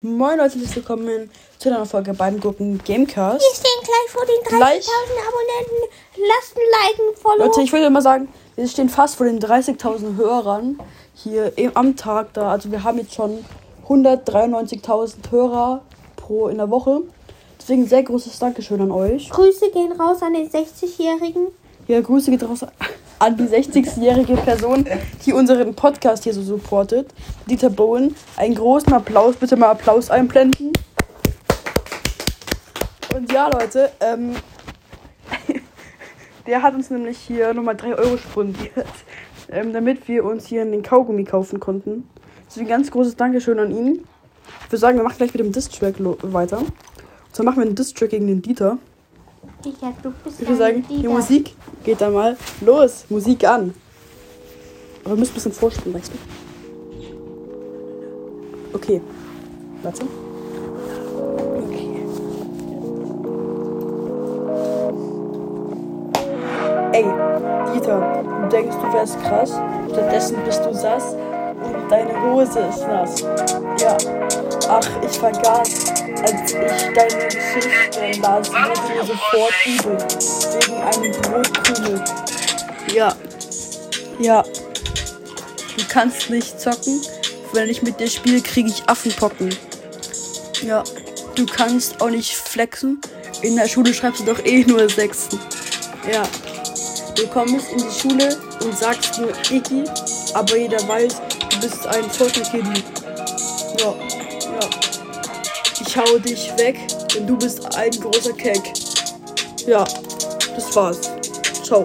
Moin Leute, herzlich willkommen zu einer Folge beim Gucken Gamecast. Wir stehen gleich vor den 30.000 Gleich. Abonnenten. Lasst ein Like, ein Follow. Leute, ich würde mal sagen, wir stehen fast vor den 30.000 Hörern hier am Tag da. Also wir haben jetzt schon 193.000 Hörer pro in der Woche. Deswegen sehr großes Dankeschön an euch. Grüße gehen raus an den 60-Jährigen. Ja, Grüße geht raus an die 60-jährige Person, die unseren Podcast hier so supportet. Dieter Bowen. Einen großen Applaus. Bitte mal Applaus einblenden. Und ja, Leute, ähm, der hat uns nämlich hier nochmal 3 Euro spendiert, ähm, damit wir uns hier einen Kaugummi kaufen konnten. Deswegen ganz großes Dankeschön an ihn. Ich würde sagen, wir machen gleich mit dem Diss-Track lo- weiter. Und zwar machen wir einen Diss-Track gegen den Dieter. Dieter, du bist Ich würde sagen, die Musik geht da mal los. Musik an. Aber wir müssen ein bisschen vorspielen, weißt du? Okay. Warte. Okay. Ey, Dieter, du denkst, du wärst krass. Stattdessen bist du sass deine Hose ist nass. Ja. Ach, ich vergaß, als ich deine Geschichte las, wurde mir sofort übel. Wegen einem Brotkrümel. Ja. Ja. Du kannst nicht zocken. Wenn ich mit dir spiele, kriege ich Affenpocken. Ja. Du kannst auch nicht flexen. In der Schule schreibst du doch eh nur Sechsen. Ja. Du kommst in die Schule und sagst nur Iggy, aber jeder weiß, bist ein Fortnite-Kiddy. Ja, ja. Ich hau dich weg, denn du bist ein großer Keck. Ja, das war's. Ciao.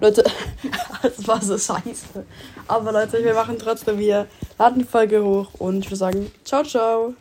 Leute, das war so scheiße. Aber Leute, wir machen trotzdem hier, laden die Folge hoch und ich würde sagen, ciao, ciao.